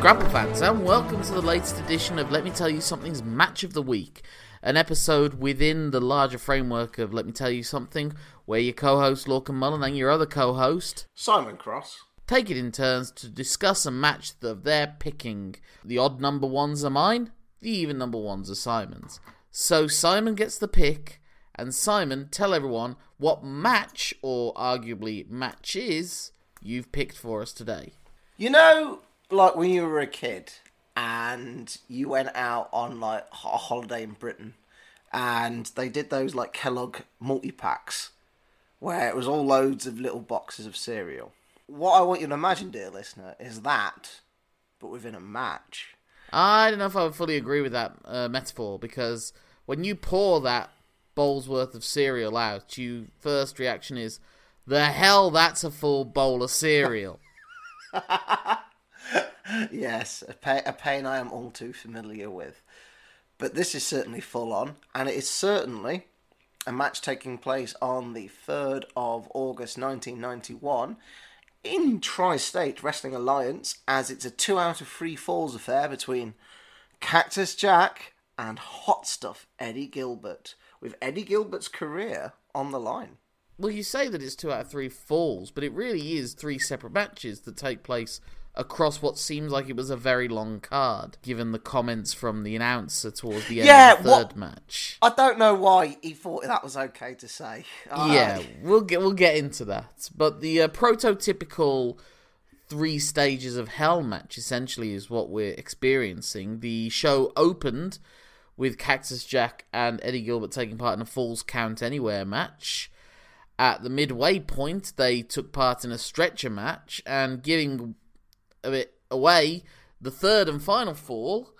Grapple fans, and welcome to the latest edition of Let Me Tell You Something's Match of the Week, an episode within the larger framework of Let Me Tell You Something, where your co host Lorcan Mullen and your other co host Simon Cross. take it in turns to discuss a match of their picking. The odd number ones are mine, the even number ones are Simon's. So Simon gets the pick, and Simon, tell everyone what match, or arguably matches, you've picked for us today. You know, like when you were a kid and you went out on like a holiday in Britain and they did those like Kellogg multi packs where it was all loads of little boxes of cereal. What I want you to imagine, dear listener, is that, but within a match. I don't know if I would fully agree with that uh, metaphor because when you pour that bowl's worth of cereal out, your first reaction is, "The hell, that's a full bowl of cereal." Yes, a, pa- a pain I am all too familiar with. But this is certainly full on, and it is certainly a match taking place on the 3rd of August 1991 in Tri State Wrestling Alliance, as it's a two out of three falls affair between Cactus Jack and Hot Stuff Eddie Gilbert, with Eddie Gilbert's career on the line. well, you say that it's two out of three falls, but it really is three separate matches that take place across what seems like it was a very long card, given the comments from the announcer towards the end Yeah, of the third what- match. I don't know why he thought that was okay to say. Uh, yeah, we'll get we'll get into that. But the uh, prototypical three stages of hell match essentially is what we're experiencing. The show opened with Cactus Jack and Eddie Gilbert taking part in a Falls Count Anywhere match. At the midway point, they took part in a stretcher match and giving a bit away, the third and final fall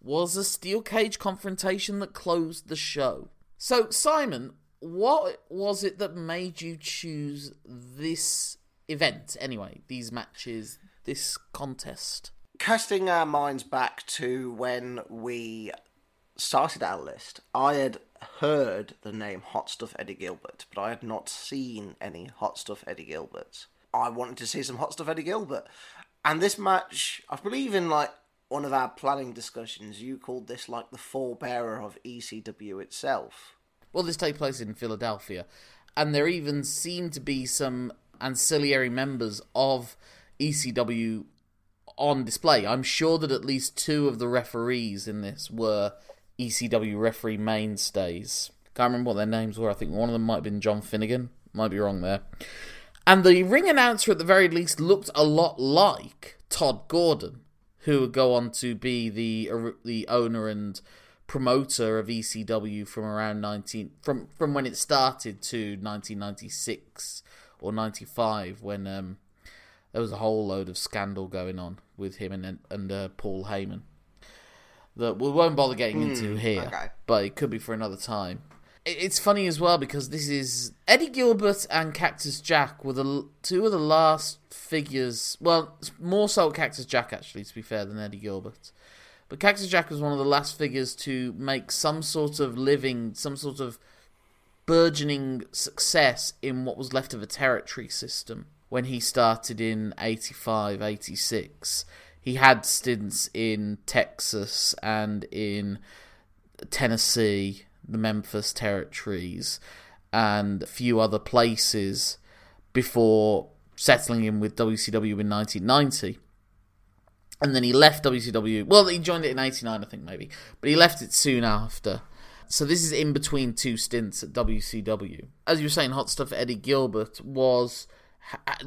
was a steel cage confrontation that closed the show. So, Simon, what was it that made you choose this event anyway? These matches, this contest? casting our minds back to when we started our list, I had heard the name Hot Stuff Eddie Gilbert, but I had not seen any Hot Stuff Eddie Gilberts. I wanted to see some Hot Stuff Eddie Gilbert. And this match, I believe in like one of our planning discussions, you called this like the forebearer of ECW itself. Well, this takes place in Philadelphia, and there even seem to be some ancillary members of ECW on display. I'm sure that at least two of the referees in this were ECW referee mainstays. Can't remember what their names were. I think one of them might have been John Finnegan. Might be wrong there. And the ring announcer, at the very least, looked a lot like Todd Gordon, who would go on to be the the owner and promoter of ECW from around 19 from from when it started to 1996 or 95 when um, there was a whole load of scandal going on with him and and uh, Paul Heyman that we won't bother getting into here, okay. but it could be for another time. It- It's funny as well because this is Eddie Gilbert and Cactus Jack were the two of the last figures. Well, more so Cactus Jack actually, to be fair, than Eddie Gilbert. But Cactus Jack was one of the last figures to make some sort of living, some sort of burgeoning success in what was left of a territory system when he started in 85, 86. He had stints in Texas and in Tennessee, the Memphis territories, and a few other places before settling in with WCW in 1990 and then he left WCW. Well, he joined it in '89, I think maybe, but he left it soon after. So this is in between two stints at WCW. As you were saying, Hot Stuff Eddie Gilbert was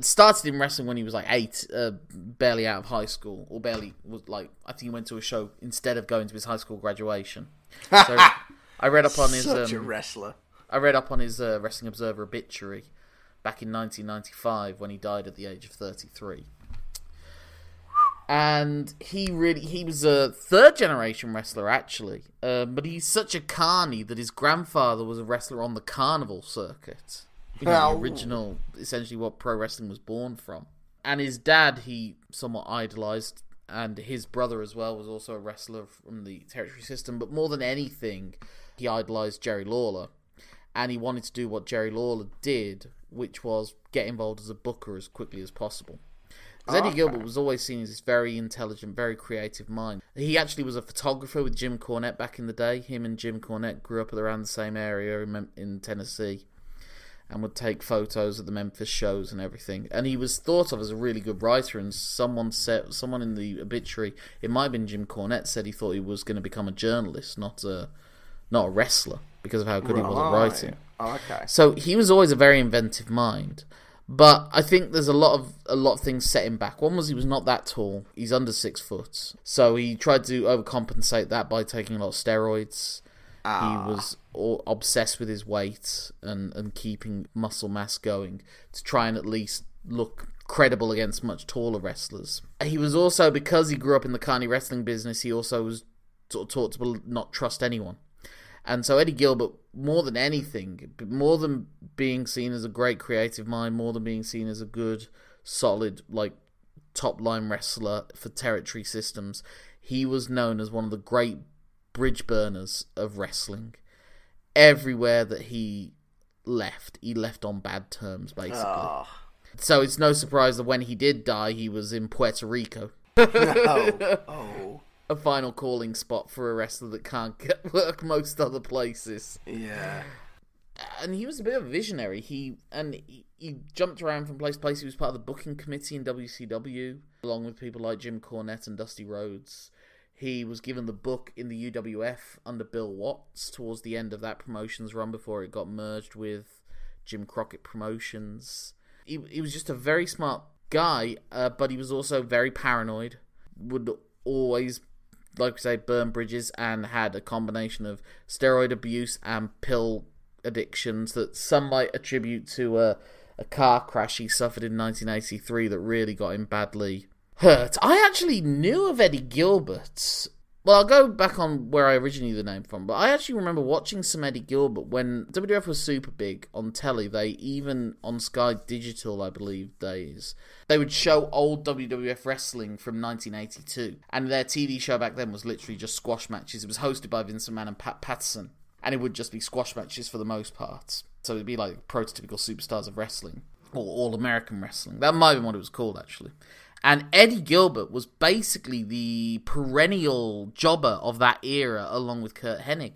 started in wrestling when he was like eight, uh, barely out of high school, or barely was like I think he went to a show instead of going to his high school graduation. So I read up on his Such a um, wrestler. I read up on his uh, Wrestling Observer obituary back in 1995 when he died at the age of 33. And he really he was a third generation wrestler actually, um, but he's such a carny that his grandfather was a wrestler on the carnival circuit. You know, the original, essentially what pro wrestling was born from. And his dad, he somewhat idolized, and his brother as well was also a wrestler from the territory system. But more than anything, he idolized Jerry Lawler, and he wanted to do what Jerry Lawler did, which was get involved as a booker as quickly as possible. Eddie Okay. Gilbert was always seen as this very intelligent, very creative mind. He actually was a photographer with Jim Cornette back in the day. Him and Jim Cornette grew up around the same area in, in Tennessee and would take photos at the Memphis shows and everything. And he was thought of as a really good writer. And someone said, someone in the obituary, it might have been Jim Cornette, said he thought he was going to become a journalist, not a not a wrestler, because of how good he was at writing. Oh, Okay. So he was always a very inventive mind. But I think there's a lot of a lot of things set him back. One was he was not that tall. He's under six foot. So he tried to overcompensate that by taking a lot of steroids. Ah. He was all obsessed with his weight and, and keeping muscle mass going to try and at least look credible against much taller wrestlers. He was also because he grew up in the carny wrestling business. He also was sort of taught to not trust anyone. And so Eddie Gilbert, more than anything, more than being seen as a great creative mind, more than being seen as a good, solid, like top line wrestler for territory systems, he was known as one of the great bridge burners of wrestling. Everywhere that he left, he left on bad terms, basically. Oh, So it's no surprise that when he did die, he was in Puerto Rico. no. oh, A final calling spot for a wrestler that can't get work most other places. yeah. and he was a bit of a visionary. He and he, he jumped around from place to place. He was part of the booking committee in WCW, along with people like Jim Cornette and Dusty Rhodes. He was given the book in the UWF under Bill Watts towards the end of that promotions run before it got merged with Jim Crockett Promotions. He, he was just a very smart guy, uh, but he was also very paranoid. Would always like we say, burn bridges and had a combination of steroid abuse and pill addictions that some might attribute to a, a car crash he suffered in 1983 that really got him badly hurt. I actually knew of Eddie Gilbert. Well, I'll go back on where I originally the name from, but I actually remember watching some Eddie Gilbert when WWF was super big on telly. They even on Sky Digital, I believe, days they would show old WWF wrestling from 1982, and their TV show back then was literally just squash matches. It was hosted by Vince McMahon and Pat Patterson, and it would just be squash matches for the most part. So it'd be like prototypical superstars of wrestling or all American wrestling. That might been what it was called actually. And Eddie Gilbert was basically the perennial jobber of that era, along with Curt Hennig.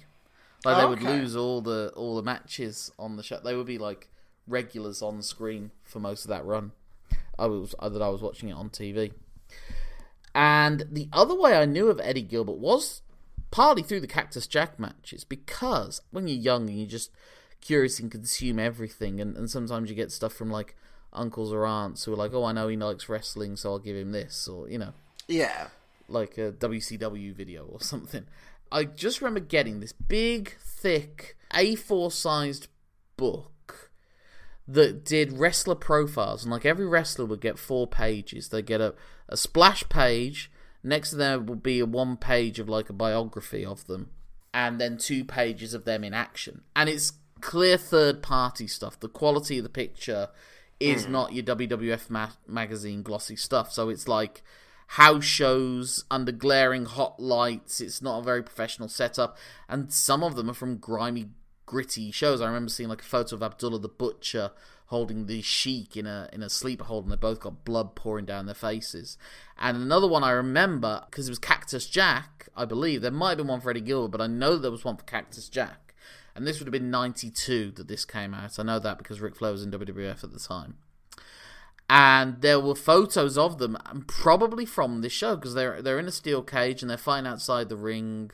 Like they would lose all the all the matches on the show. They would be like regulars on screen for most of that run. I was that I was watching it on TV. And the other way I knew of Eddie Gilbert was partly through the Cactus Jack matches because when you're young and you're just curious and consume everything, and, and sometimes you get stuff from like uncles or aunts who are like, oh, I know he likes wrestling, so I'll give him this, or you know, Yeah. like a WCW video or something. I just remember getting this big, thick A4 sized book that did wrestler profiles, and like every wrestler would get four pages. They get a, a splash page, next to them would be a one page of like a biography of them, and then two pages of them in action. And it's clear third party stuff. The quality of the picture is hmm. not your WWF ma- magazine glossy stuff. So it's like house shows under glaring hot lights. It's not a very professional setup, and some of them are from grimy, gritty shows. I remember seeing like a photo of Abdullah the Butcher holding the Sheik in a in a sleeper hold, and they both got blood pouring down their faces. And another one I remember because it was Cactus Jack, I believe there might have been one for Eddie Gilbert, but I know there was one for Cactus Jack. And this would have been '92 that this came out. I know that because Ric Flair was in WWF at the time and there were photos of them, and probably from this show because they're they're in a steel cage and they're fighting outside the ring,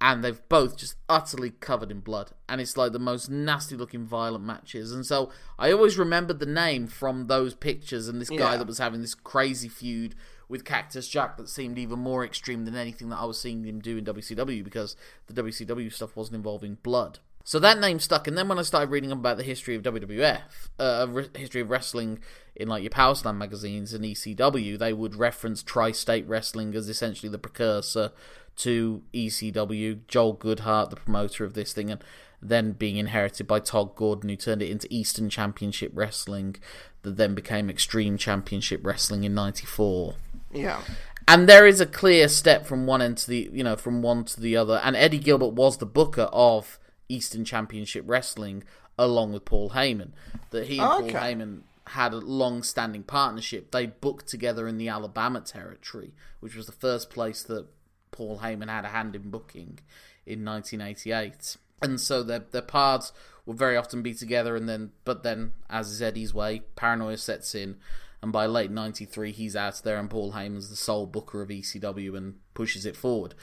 and they've both just utterly covered in blood, and it's like the most nasty looking violent matches. And so I always remembered the name from those pictures and this guy Yeah. that was having this crazy feud with Cactus Jack that seemed even more extreme than anything that I was seeing him do in WCW because the WCW stuff wasn't involving blood. So that name stuck, and then when I started reading about the history of WWF, uh, re- history of wrestling in like your Power Slam magazines and ECW, they would reference Tri-State Wrestling as essentially the precursor to ECW. Joel Goodhart, the promoter of this thing, and then being inherited by Todd Gordon, who turned it into Eastern Championship Wrestling, that then became Extreme Championship Wrestling in '94 Yeah. and there is a clear step from one end to the you know from one to the other and eddie gilbert was the booker of eastern championship wrestling along with paul heyman that he and Okay. paul heyman had a long-standing partnership. They booked together in the Alabama territory, which was the first place that Paul Heyman had a hand in booking in 1988. And so their their paths will very often be together, and then but then, as is Eddie's way, paranoia sets in, and by late '93 he's out there, and Paul Heyman's the sole booker of ECW and pushes it forward.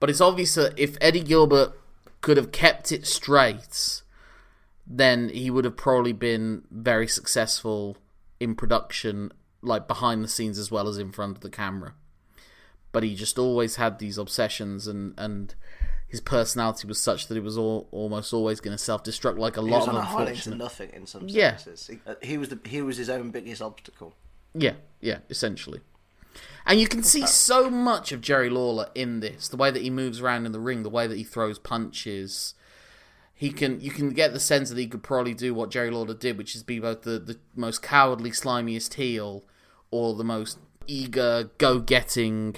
But it's obvious that if Eddie Gilbert could have kept it straight, then he would have probably been very successful in production, like behind the scenes as well as in front of the camera. But he just always had these obsessions, and and his personality was such that it was all, almost always going to self destruct, like a He lot was of on a nothing in some Yeah. senses. He, uh, he was the he was his own biggest obstacle. Yeah, yeah, essentially. And you can see so much of Jerry Lawler in this. The way that he moves around in the ring, the way that he throws punches. He can you can get the sense that he could probably do what Jerry Lawler did, which is be both the, the most cowardly, slimiest heel or the most eager, go getting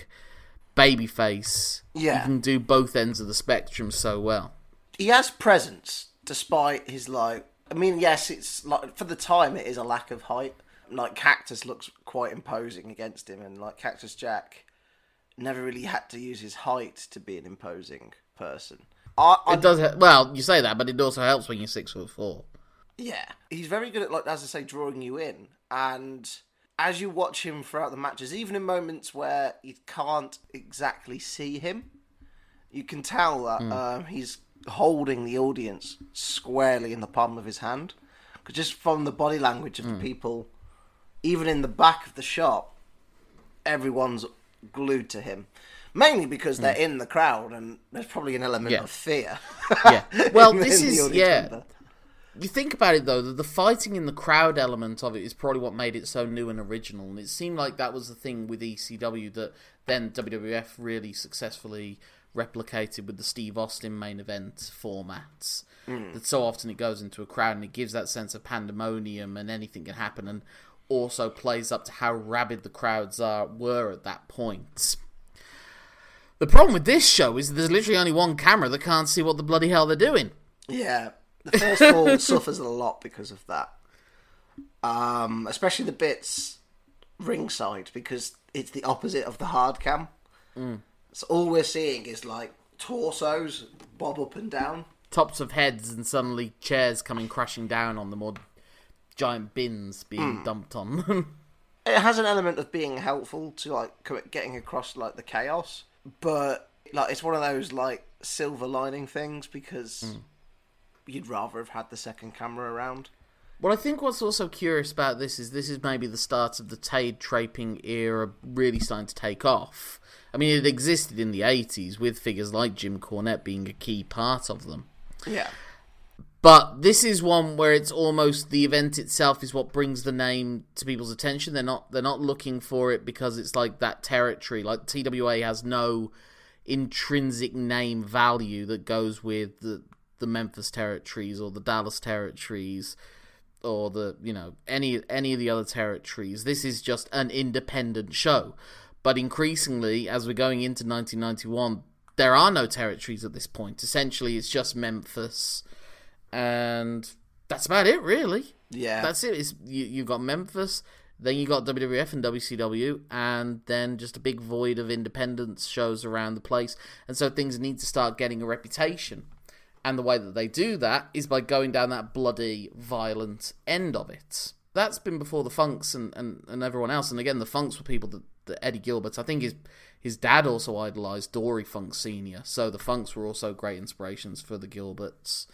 babyface. Yeah. He can do both ends of the spectrum so well. He has presence despite his like. I mean, yes, it's like for the time it is a lack of height. Like Cactus looks quite imposing against him, and like Cactus Jack never really had to use his height to be an imposing person. I, I It does well, you say that, but it also helps when you're six foot four. Yeah, he's very good at like as I say, drawing you in, and as you watch him throughout the matches, even in moments where you can't exactly see him, you can tell that um, he's holding the audience squarely in the palm of his hand. 'Cause just from the body language of the people, even in the back of the shop, everyone's glued to him. Mainly because they're hmm. in the crowd, and there's probably an element Yeah. of fear. Yeah. Well, in this is yeah. You think about it though, the, the fighting in the crowd element of it is probably what made it so new and original, and it seemed like that was the thing with ECW that then WWF really successfully replicated with the Steve Austin main event formats. Hmm. That so often it goes into a crowd and it gives that sense of pandemonium and anything can happen, and also plays up to how rabid the crowds are were at that point. The problem with this show is there's literally only one camera that can't see what the bloody hell they're doing. Yeah, the first fall suffers a lot because of that. Um, especially the bits ringside because it's the opposite of the hard cam. So all we're seeing is like torsos bob up and down. tops of heads and suddenly chairs coming crashing down on them or giant bins being hmm. dumped on them. It has an element of being helpful to like getting across like the chaos, but like it's one of those like silver lining things because hmm. you'd rather have had the second camera around. well, I think what's also curious about this is this is maybe the start of the Tape Trading era really starting to take off. I mean, it existed in the 80s with figures like Jim Cornette being a key part of them. Yeah. But this is one where it's almost the event itself is what brings the name to people's attention. They're not they're not looking for it because it's like that territory. Like TWA has no intrinsic name value that goes with the the Memphis territories or the Dallas territories or the you know any any of the other territories. This is just an independent show. But increasingly, as we're going into 1991, there are no territories at this point. Essentially, it's just Memphis and that's about it, really. Yeah. That's it. It's, you you got Memphis, then you got WWF and WCW, and then just a big void of independence shows around the place. And so things need to start getting a reputation. And the way that they do that is by going down that bloody, violent end of it. That's been before the Funks and, and, and everyone else. And again, the Funks were people that, that Eddie Gilbert, I think his his dad also idolized Dory Funk Sr. So the Funks were also great inspirations for the Gilberts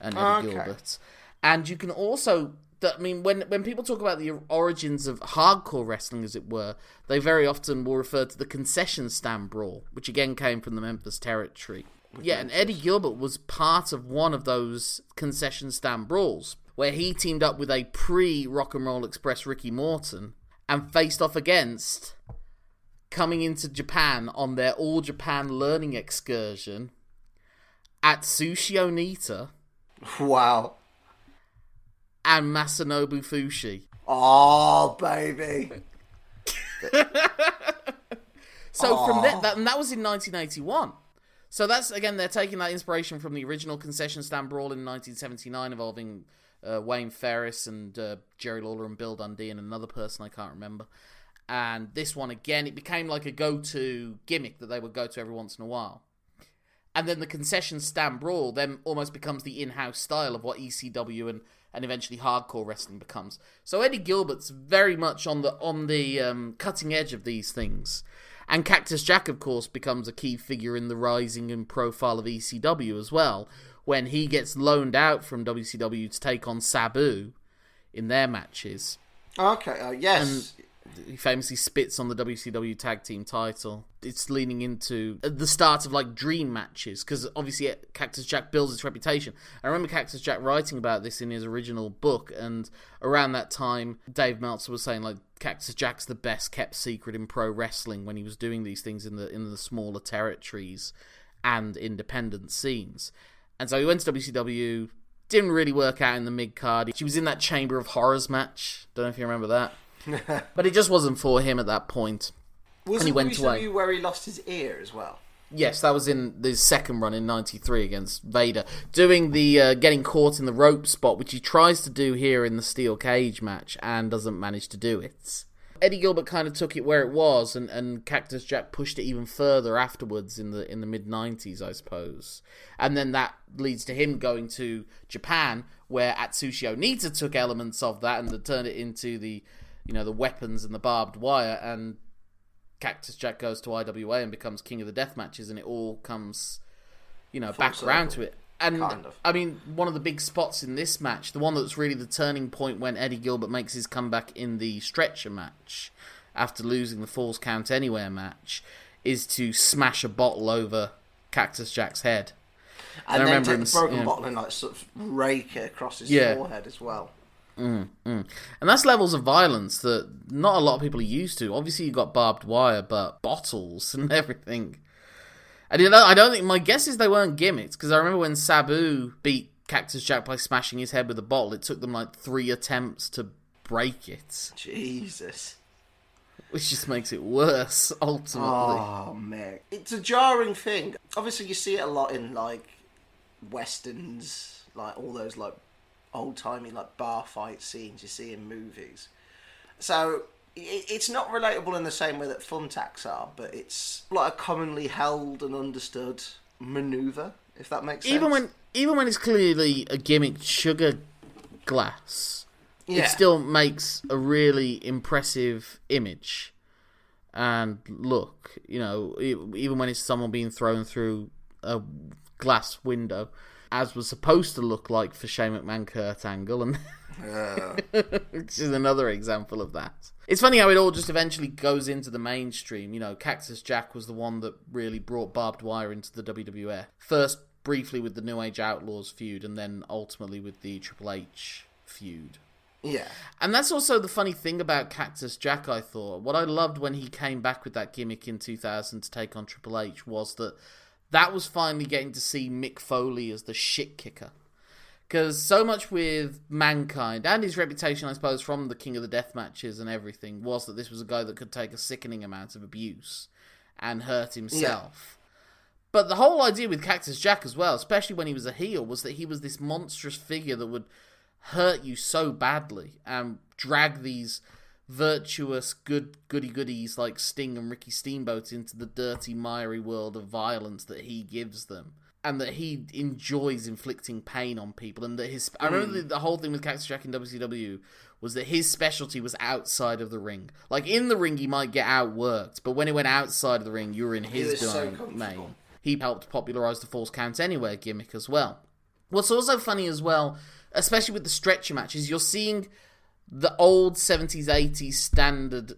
and Eddie Okay. Gilbert. And you can also, I mean, when when people talk about the origins of hardcore wrestling, as it were, they very often will refer to the concession stand brawl, which again came from the Memphis territory. Yeah, and Eddie Gilbert was part of one of those concession stand brawls, where he teamed up with a pre Rock and Roll Express Ricky Morton and faced off against coming into Japan on their All Japan learning excursion Atsushi Onita Wow. and Masanobu Fuchi. Oh, baby. So from that, that, and that was in 1981. So that's again, they're taking that inspiration from the original concession stand brawl in 1979 involving uh, Wayne Farris and uh, Jerry Lawler and Bill Dundee and another person I can't remember. And this one again, it became like a go-to gimmick that they would go to every once in a while. And then the concession stand brawl then almost becomes the in-house style of what ECW and, and eventually hardcore wrestling becomes. So Eddie Gilbert's very much on the on the um, cutting edge of these things. And Cactus Jack, of course, becomes a key figure in the rising and profile of ECW as well, when he gets loaned out from WCW to take on Sabu in their matches. Okay, uh, yes. And he famously spits on the WCW tag team title. It's leaning into the start of like dream matches because obviously uh, Cactus Jack builds his reputation. I remember Cactus Jack writing about this in his original book, and around that time, Dave Meltzer was saying like Cactus Jack's the best kept secret in pro wrestling when he was doing these things in the in the smaller territories and independent scenes. And so he went to WCW. Didn't really work out in the mid card. She was in that Chamber of Horrors match. Don't know if you remember that. but it just wasn't for him at that point. Was and he went away. where he lost his ear as well? Yes, that was in the second run in '93 against Vader, doing the uh, getting caught in the rope spot, which he tries to do here in the steel cage match and doesn't manage to do it. Eddie Gilbert kind of took it where it was, and, and Cactus Jack pushed it even further afterwards in the in the mid '90s, I suppose. And then that leads to him going to Japan, where Atsushi Onita took elements of that and turned it into the, you know, the weapons and the barbed wire, and Cactus Jack goes to IWA and becomes king of the death matches, and it all comes, you know, back around to it. And kind of. I mean, one of the big spots in this match, the one that's really the turning point when Eddie Gilbert makes his comeback in the stretcher match after losing the Falls Count Anywhere match, is to smash a bottle over Cactus Jack's head. And I then remember take him the broken yeah. bottle and like sort of rake it across his Yeah. forehead as well. Mm, mm. And that's levels of violence that not a lot of people are used to. Obviously, you got barbed wire, but bottles and everything. And you know, I don't think my guess is they weren't gimmicks because I remember when Sabu beat Cactus Jack by smashing his head with a bottle. It took them like three attempts to break it, Jesus. which just makes it worse ultimately. Oh man, it's a jarring thing. Obviously, you see it a lot in like westerns, like all those like old timey like bar fight scenes you see in movies. So it's not relatable in the same way that thumbtacks are, but it's like a commonly held and understood maneuver, if that makes sense. even when even when it's clearly a gimmick sugar glass, yeah, it still makes a really impressive image and look. You know, even when it's someone being thrown through a glass window, as was supposed to look like for Shane McMahon Kurt Angle, and Uh, which is another example of that. It's funny how it all just eventually goes into the mainstream. You know, Cactus Jack was the one that really brought barbed wire into the WWF. First, briefly with the New Age Outlaws feud, and then ultimately with the Triple H feud. yeah, And that's also the funny thing about Cactus Jack, I thought. What I loved when he came back with that gimmick in 2000 to take on Triple H was that that was finally getting to see Mick Foley as the shit kicker. Because so much with Mankind and his reputation, I suppose, from the King of the Death matches and everything, was that this was a guy that could take a sickening amount of abuse and hurt himself. But the whole idea with Cactus Jack as well, especially when he was a heel, was that he was this monstrous figure that would hurt you so badly and drag these virtuous good goody goodies like Sting and Ricky Steamboat into the dirty, miry world of violence that he gives them. And that he enjoys inflicting pain on people, and that his. I remember hmm. the, the whole thing with Cactus Jack in WCW was that his specialty was outside of the ring. Like in the ring, he might get outworked, but when it went outside of the ring, you were in his was so domain. He helped popularize the Falls Count Anywhere gimmick as well. What's also funny as well, especially with the stretcher matches, you're seeing the old 70s, 80s standard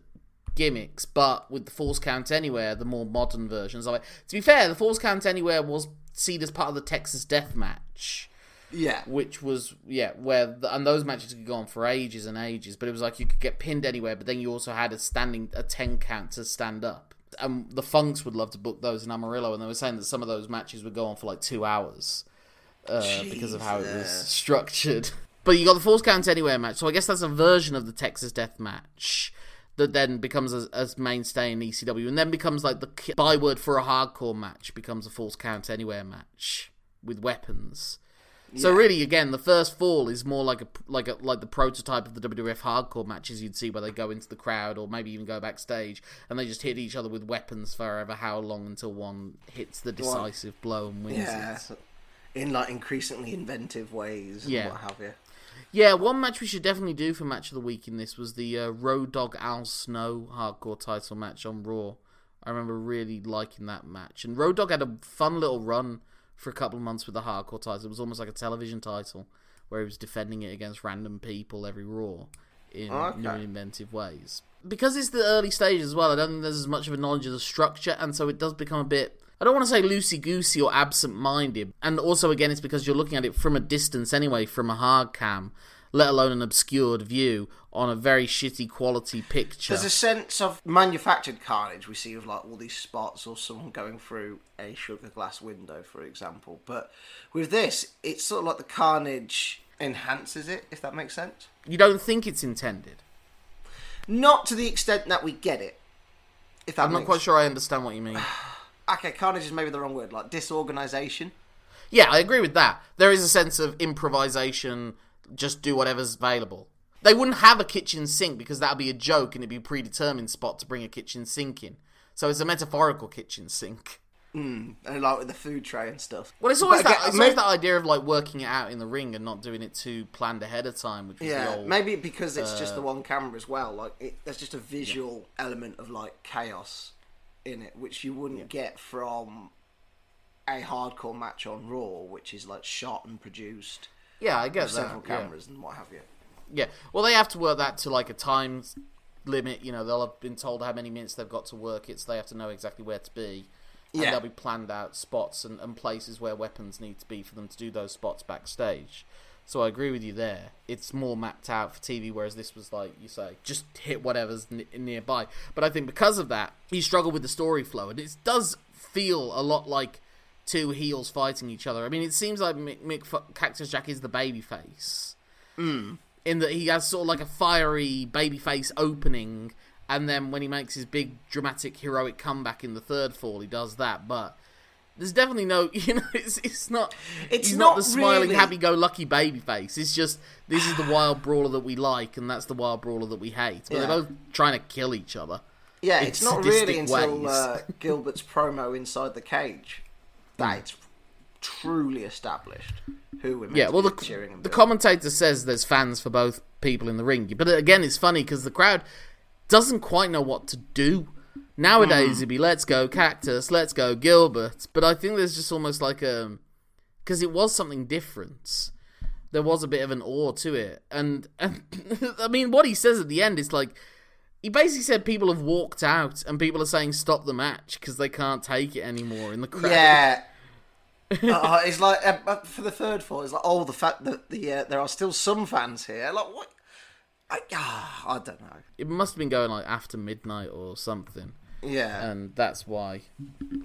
gimmicks, but with the Falls Count Anywhere, the more modern versions of it. To be fair, the False Count Anywhere was seen as part of the Texas Death Match. Yeah, which was yeah where the, and those matches could go on for ages and ages but it was like you could get pinned anywhere but then you also had a standing a 10 count to stand up. And the funks would love to book those in amarillo and they were saying that some of those matches would go on for like two hours uh, because of how it was structured but you got the falls count anywhere match so i guess that's a version of the texas death match that then becomes a, mainstay in ECW, and then becomes like the byword for a hardcore match becomes a falls count anywhere match with weapons. So really, again, the first fall is more like a like a like the prototype of the WWF hardcore matches you'd see, where they go into the crowd or maybe even go backstage and they just hit each other with weapons forever how long until one hits the decisive blow and wins Yeah. it. In like increasingly inventive ways and Yeah. what have you. Yeah, one match we should definitely do for match of the week in this was the uh, Road Dog Al Snow hardcore title match on Raw. I remember really liking that match, and Road Dog had a fun little run for a couple of months with the hardcore title. It was almost like a television title where he was defending it against random people every Raw in Okay. new and inventive ways. Because it's the early stage as well, I don't think there's as much of a knowledge of the structure, and so it does become a bit. I don't want to say loosey goosey or absent minded. And also, again, it's because you're looking at it from a distance anyway, from a hard cam, let alone an obscured view on a very shitty quality picture. There's a sense of manufactured carnage we see with like all these spots or someone going through a sugar glass window, for example. But with this, it's sort of like the carnage enhances it, if that makes sense. You don't think it's intended. Not to the extent that we get it. If that I'm not quite sure I understand what you mean. Okay, carnage is maybe the wrong word, like disorganization. Yeah, I agree with that. There is a sense of improvisation, just do whatever's available. They wouldn't have a kitchen sink because that would be a joke and it'd be a predetermined spot to bring a kitchen sink in. So it's a metaphorical kitchen sink. And like with the food tray and stuff. Well, it's always, But that, again, it's may- always that idea of like working it out in the ring and not doing it too planned ahead of time, which Yeah, old. maybe because it's Uh, just the one camera as well. Like, it, there's just a visual element of like chaos in it, which you wouldn't get from a hardcore match on Raw, which is like shot and produced Yeah, I guess several yeah. cameras and what have you. Yeah. Well, they have to work that to like a time limit. You know, they'll have been told how many minutes they've got to work it, so they have to know exactly where to be. And Yeah. there'll be planned out spots and, and places where weapons need to be for them to do those spots backstage. So I agree with you there. It's more mapped out for TV, whereas this was like you say, just hit whatever's n- nearby. But I think because of that, he struggled with the story flow, and it does feel a lot like two heels fighting each other. I mean, it seems like Mick, Mick Cactus Jack is the baby face mm. in that he has sort of like a fiery babyface opening, and then when he makes his big dramatic heroic comeback in the third fall, he does that. But there's definitely no, you know, it's it's not. It's not, not the smiling, really- happy-go-lucky baby face It's just this is the wild brawler that we like, and that's the wild brawler that we hate. But Yeah. they're both trying to kill each other. Yeah, it's not really until uh, Gilbert's promo inside the cage that it's truly established who we're Yeah, well, the, cheering the commentator says there's fans for both people in the ring. But again, it's funny because the crowd doesn't quite know what to do. Nowadays, it'd be let's go Cactus, let's go Gilbert. But I think there's just almost like a. Because it was something different. There was a bit of an awe to it. And, and I mean, what he says at the end is like. He basically said people have walked out and people are saying stop the match because they can't take it anymore in the crowd. Yeah. uh, it's like uh, uh, for the third fall, it's like oh, the fact that the uh, there are still some fans here. Like what? I, ah, I don't know. It must have been going like after midnight or something. Yeah, and that's why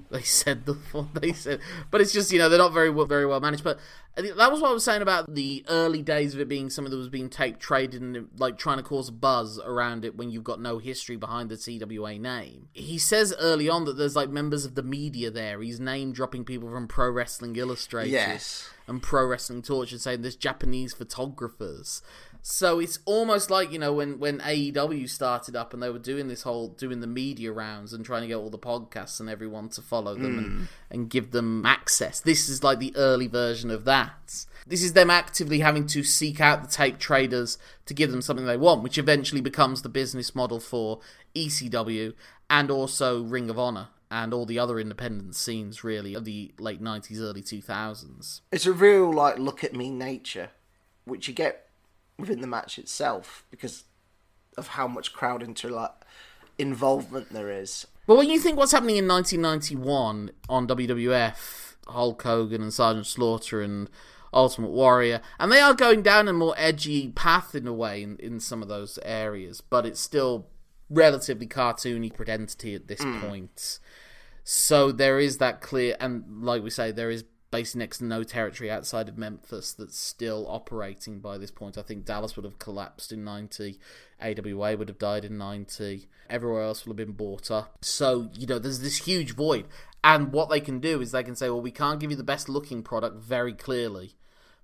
they said the what they said. But it's just you know they're not very well, very well managed. But that was what I was saying about the early days of it being something that was being taped, traded and like trying to cause a buzz around it when you've got no history behind the TWA name. He says early on that there's like members of the media there. He's name dropping people from Pro Wrestling Illustrated Yes. and Pro Wrestling Torch and saying there's Japanese photographers. So it's almost like you know when when AEW started up and they were doing this whole doing the media rounds and trying to get all the podcasts and everyone to follow them and, hmm. and give them access. This is like the early version of that. This is them actively having to seek out the tape traders to give them something they want, which eventually becomes the business model for ECW and also Ring of Honor and all the other independent scenes really of the late 90s early 2000s. it's a real like look at me nature, which you get within the match itself because of how much crowd inter involvement there is. But when you think what's happening in 1991 on WWF, Hulk Hogan and Sergeant Slaughter and Ultimate Warrior, and they are going down a more edgy path in a way in, in some of those areas, but it's still relatively cartoony identity at this mm. point. So there is that clear, and like we say, there is basically next to no territory outside of Memphis that's still operating by this point. I think Dallas would have collapsed in 90, AWA would have died in 90, everywhere else would have been bought up. So, you know, there's this huge void. And what they can do is they can say, well, we can't give you the best looking product very clearly,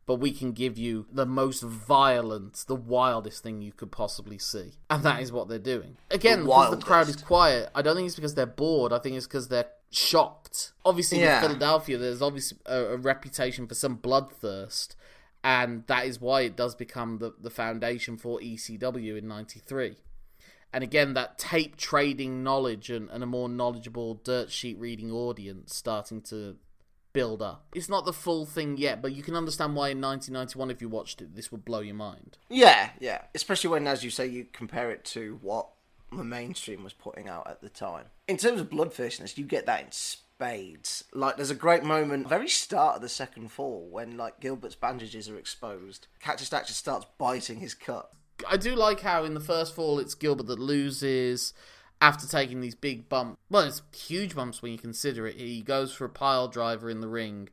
but we can give you the most violent, the wildest thing you could possibly see. And that is what they're doing. Again, because the crowd is quiet, I don't think it's because they're bored, I think it's because they're shocked. Obviously, Yeah. with Philadelphia, there's obviously a, a reputation for some bloodthirst, and that is why it does become the, the foundation for ECW in 93. And again, that tape trading knowledge and, and a more knowledgeable dirt sheet reading audience starting to build up. It's not the full thing yet, but you can understand why in 1991, if you watched it, this would blow your mind. Yeah, yeah. Especially when, as you say, you compare it to what the mainstream was putting out at the time. In terms of blood bloodthirstiness, you get that in spades. Like, there's a great moment, very start of the second fall, when like Gilbert's bandages are exposed. Cactus Jack starts biting his cut. I do like how in the first fall it's Gilbert that loses after taking these big bumps. Well, it's huge bumps when you consider it. He goes for a pile driver in the ring.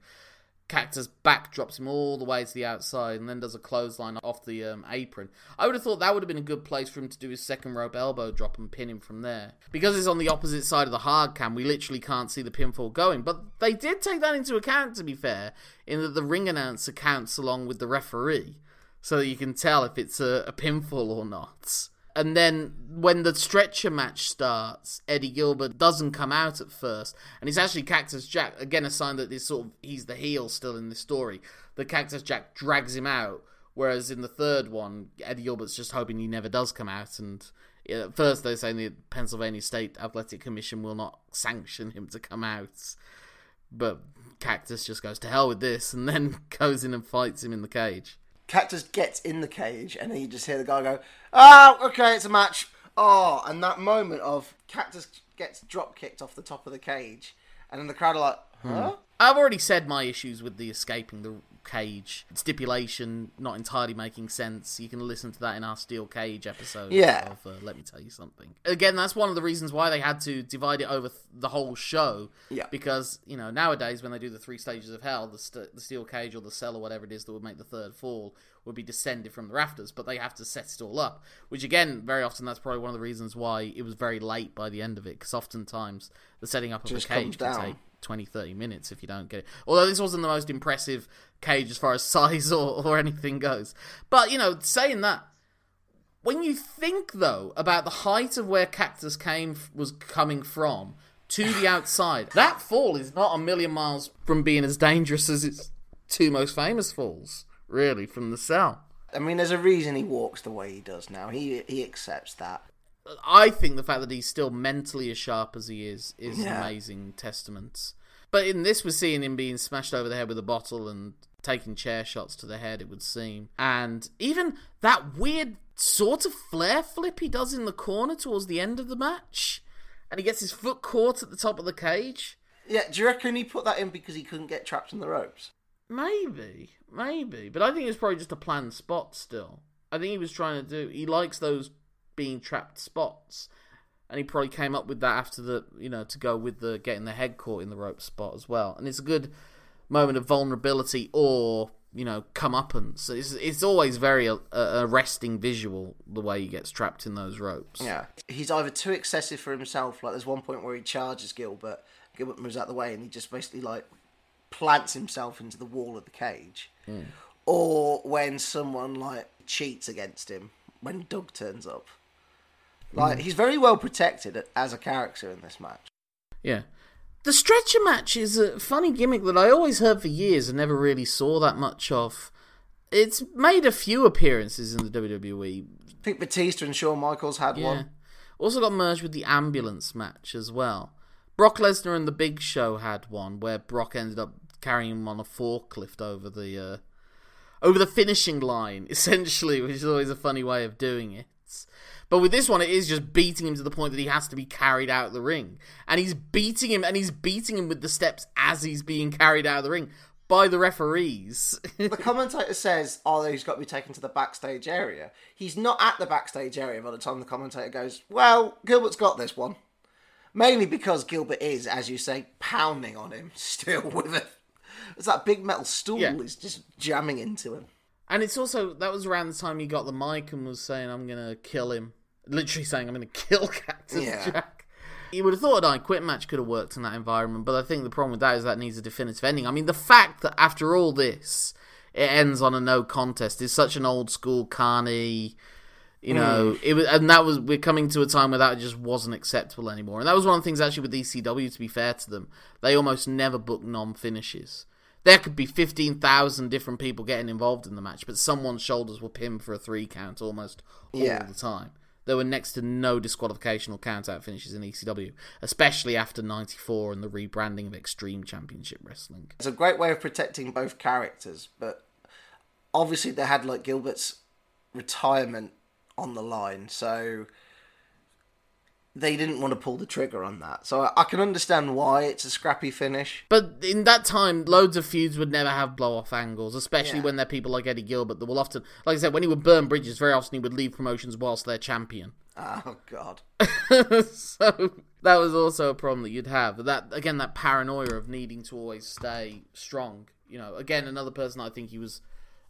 Cactus backdrops him all the way to the outside and then does a clothesline off the um, apron. I would have thought that would have been a good place for him to do his second rope elbow drop and pin him from there. Because it's on the opposite side of the hard cam, we literally can't see the pinfall going. But they did take that into account, to be fair, in that the ring announcer counts along with the referee so you can tell if it's a, a pinfall or not. And then when the stretcher match starts, Eddie Gilbert doesn't come out at first, and it's actually Cactus Jack again a sign that this sort of he's the heel still in this story. The Cactus Jack drags him out, whereas in the third one, Eddie Gilbert's just hoping he never does come out. And at first they're saying the Pennsylvania State Athletic Commission will not sanction him to come out, but Cactus just goes to hell with this, and then goes in and fights him in the cage. Cactus gets in the cage, and then you just hear the guy go, "Oh, okay, it's a match." Oh, and that moment of Cactus gets drop kicked off the top of the cage, and then the crowd are like, "Huh?" I've already said my issues with the escaping the cage stipulation not entirely making sense. You can listen to that in our steel cage episode. Yeah. Of, uh, Let me tell you something. Again, that's one of the reasons why they had to divide it over th- the whole show. Yeah. Because you know nowadays when they do the three stages of hell, the st- the steel cage or the cell or whatever it is that would make the third fall would be descended from the rafters, but they have to set it all up. Which again, very often that's probably one of the reasons why it was very late by the end of it. Because oftentimes the setting up of Just a cage can take 20, 30 minutes if you don't get it. Although this wasn't the most impressive cage as far as size or, or anything goes. But, you know, saying that, when you think, though, about the height of where Cactus came was coming from to the outside, that fall is not a million miles from being as dangerous as its two most famous falls, really, from the cell. I mean, there's a reason he walks the way he does now. He he accepts that. I think the fact that he's still mentally as sharp as he is is an Yeah. amazing testament. But in this, we're seeing him being smashed over the head with a bottle and taking chair shots to the head, it would seem. And even that weird sort of flare flip he does in the corner towards the end of the match. And he gets his foot caught at the top of the cage. Yeah, do you reckon he put that in because he couldn't get trapped in the ropes? Maybe, maybe. But I think it's probably just a planned spot still. I think he was trying to do. He likes those being trapped spots, and he probably came up with that after the you know to go with the getting the head caught in the rope spot as well. And it's a good moment of vulnerability or you know comeuppance. It's it's always very uh, arresting visual the way he gets trapped in those ropes. Yeah. He's either too excessive for himself, like there's one point where he charges Gilbert, Gilbert moves out the way, and he just basically like plants himself into the wall of the cage. Or when someone like cheats against him, when Doug turns up. Like he's very well protected as a character in this match. Yeah. The stretcher match is a funny gimmick that I always heard for years and never really saw that much of. It's made a few appearances in the WWE. I think Batista and Shawn Michaels had Yeah. one. Also got merged with the ambulance match as well. Brock Lesnar and the Big Show had one where Brock ended up carrying him on a forklift over the uh, over the finishing line, essentially, which is always a funny way of doing it. But with this one, it is just beating him to the point that he has to be carried out of the ring, and he's beating him, and he's beating him with the steps as he's being carried out of the ring by the referees. The commentator says, "Oh, he's got to be taken to the backstage area." He's not at the backstage area by the time the commentator goes. Well, Gilbert's got this one, mainly because Gilbert is, as you say, pounding on him still with it. It's that big metal stool Yeah. is just jamming into him. And it's also that was around the time he got the mic and was saying, "I'm gonna kill him," literally saying, "I'm gonna kill Cactus Yeah. Jack." You would have thought I Quit match could have worked in that environment, but I think the problem with that is that needs a definitive ending. I mean, the fact that after all this, it ends on a no contest. is such an old school Carney. You know, mm. it was, and that was we're coming to a time where that just wasn't acceptable anymore. And that was one of the things actually with ECW. To be fair to them, they almost never book non finishes. There could be fifteen thousand different people getting involved in the match, but someone's shoulders were pinned for a three count almost all Yeah. the time. There were next to no disqualification or count out finishes in ECW, especially after '94 and the rebranding of Extreme Championship Wrestling. It's a great way of protecting both characters, but obviously they had like Gilbert's retirement on the line, so they didn't want to pull the trigger on that. So I, I can understand why it's a scrappy finish. But in that time, loads of feuds would never have blow off angles, especially Yeah. when they're people like Eddie Gilbert that will often, like I said, when he would burn bridges, very often he would leave promotions whilst they're champion. Oh God. so that was also a problem that you'd have. That again, that paranoia of needing to always stay strong. You know, again, another person I think he was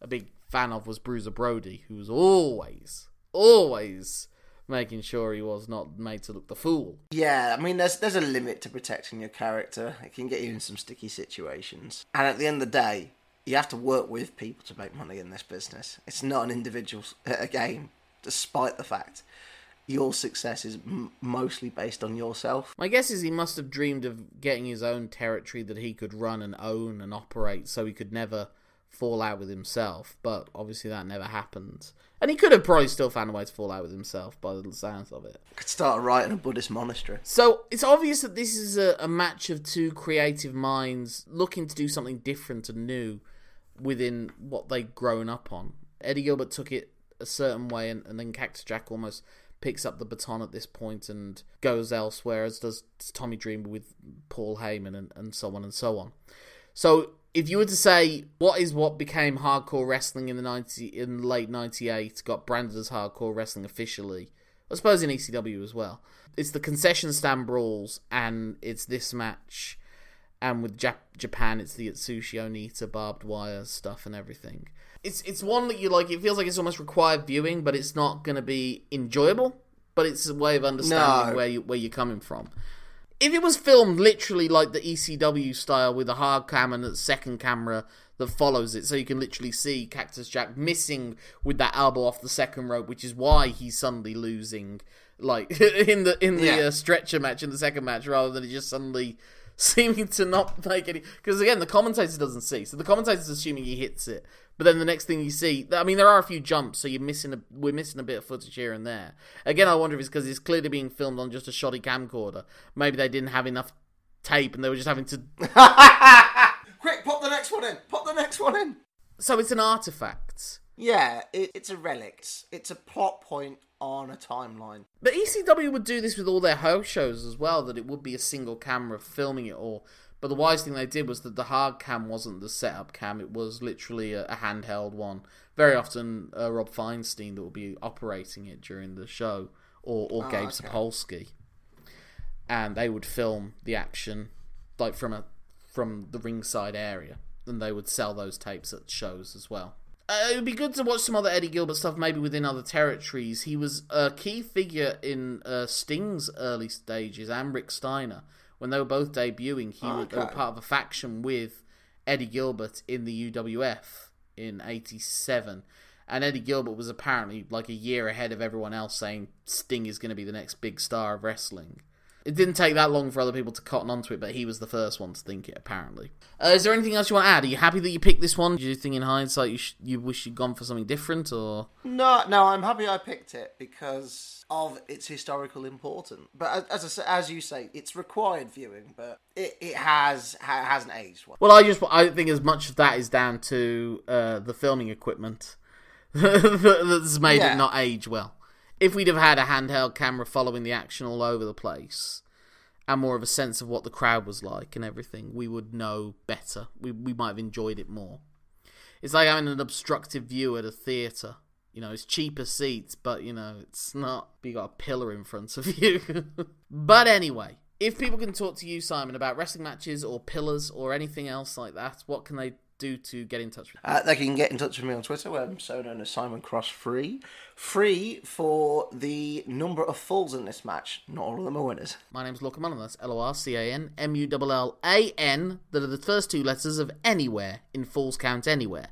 a big fan of was Bruiser Brody, who was always, always making sure he was not made to look the fool. Yeah, I mean, there's there's a limit to protecting your character. It can get you in some sticky situations, and at the end of the day, you have to work with people to make money in this business. It's not an individual a game, despite the fact your success is m- mostly based on yourself. My guess is he must have dreamed of getting his own territory that he could run and own and operate so he could never fall out with himself, but obviously that never happened. And he could have probably still found a way to fall out with himself by the sounds of it. Could start in a Buddhist monastery. So it's obvious that this is a, a match of two creative minds looking to do something different and new within what they'd grown up on. Eddie Gilbert took it a certain way, and, and then Cactus Jack almost picks up the baton at this point and goes elsewhere, as does Tommy Dreamer with Paul Heyman and, and so on and so on. So if you were to say what is what became hardcore wrestling in the 90 in late 98 got branded as hardcore wrestling officially I suppose in ECW as well. It's the concession stand brawls and it's this match and with Jap- Japan it's the Atsushi Onita barbed wire stuff and everything. It's it's one that you like it feels like it's almost required viewing but it's not going to be enjoyable but it's a way of understanding No. where you where you're coming from if it was filmed literally like the ECW style with a hard cam and a second camera that follows it, so you can literally see Cactus Jack missing with that elbow off the second rope, which is why he's suddenly losing, like in the in the Yeah. uh, stretcher match in the second match, rather than it just suddenly seeming to not make any. Because again, the commentator doesn't see, so the commentator's assuming he hits it. But then the next thing you see, I mean, there are a few jumps, so you're missing a we're missing a bit of footage here and there. Again, I wonder if it's because it's clearly being filmed on just a shoddy camcorder. Maybe they didn't have enough tape, and they were just having to. Quick, pop the next one in. Pop the next one in. So it's an artifact. Yeah, it, it's a relic. It's, a plot point on a timeline. But ECW would do this with all their house shows as well, that it would be a single camera filming it all. But the wise thing they did was that the hard cam wasn't the setup cam, it was literally a, a handheld one. Very often, uh, Rob Feinstein that would be operating it during the show, or, or Gabe okay. Sapolsky. And they would film the action like from a from the ringside area. And they would sell those tapes at shows as well. Uh, it would be good to watch some other Eddie Gilbert stuff, maybe within other territories. He was a key figure in uh, Sting's early stages and Rick Steiner when they were both debuting. He ah, was they were part of a faction with Eddie Gilbert in the UWF in '87, and Eddie Gilbert was apparently like a year ahead of everyone else, saying Sting is going to be the next big star of wrestling. It didn't take that long for other people to cotton onto it, but he was the first one to think it. Apparently, uh, is there anything else you want to add? Are you happy that you picked this one? Do you think, in hindsight, you sh- you wish you'd gone for something different, or No, no, I'm happy I picked it because of its historical importance. But as as, I, as you say, it's required viewing, but it, it has ha, hasn't aged well. Well, I just I think as much of that is down to uh, the filming equipment that's made Yeah. it not age well. If we'd have had a handheld camera following the action all over the place, and more of a sense of what the crowd was like and everything, we would know better. We we might have enjoyed it more. It's like having an obstructive view at a theatre. You know, it's cheaper seats, but you know, it's not. You got a pillar in front of you. but anyway, if people can talk to you, Simon, about wrestling matches or pillars or anything else like that, what can they do to get in touch with you? Uh, they can get in touch with me on Twitter, where I'm so known as Simon Cross Free. Free for the number of falls in this match. Not all of them are winners. My name's Lorcan Mullan. That's L O R C A N M U L L A N. That are the first two letters of anywhere in Falls Count Anywhere.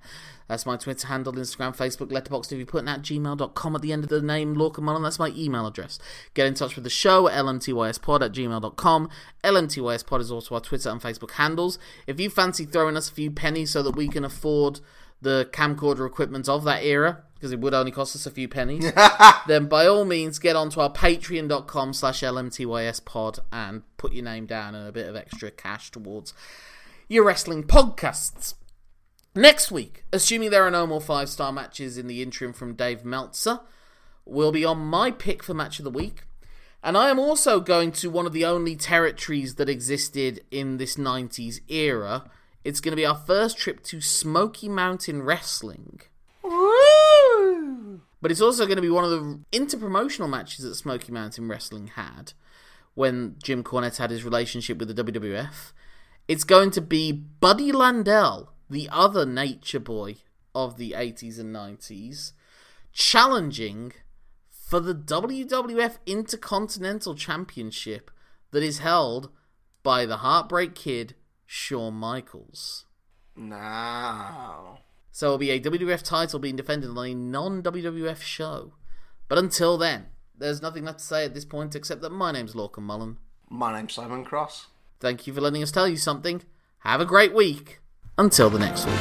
That's my Twitter handle, Instagram, Facebook, Letterboxd. If you put at gmail.com at the end of the name, Lorcan Mullan, that's my email address. Get in touch with the show at lmtyspod at gmail.com. lmtyspod is also our Twitter and Facebook handles. If you fancy throwing us a few pennies so that we can afford the camcorder equipment of that era, because it would only cost us a few pennies, then by all means get onto our patreon.com slash lmtyspod and put your name down and a bit of extra cash towards your wrestling podcasts. Next week, assuming there are no more five star matches in the interim from Dave Meltzer, will be on my pick for match of the week. And I am also going to one of the only territories that existed in this 90s era. It's going to be our first trip to Smoky Mountain Wrestling. Woo! But it's also going to be one of the interpromotional matches that Smoky Mountain Wrestling had when Jim Cornette had his relationship with the WWF. It's going to be Buddy Landel, the other nature boy of the 80s and 90s, challenging for the WWF Intercontinental Championship that is held by the Heartbreak Kid, Shawn Michaels. Now. So it'll be a WWF title being defended on a non WWF show. But until then, there's nothing left to say at this point except that my name's Lorcan Mullan. My name's Simon Cross. Thank you for letting us tell you something. Have a great week. Until the next week.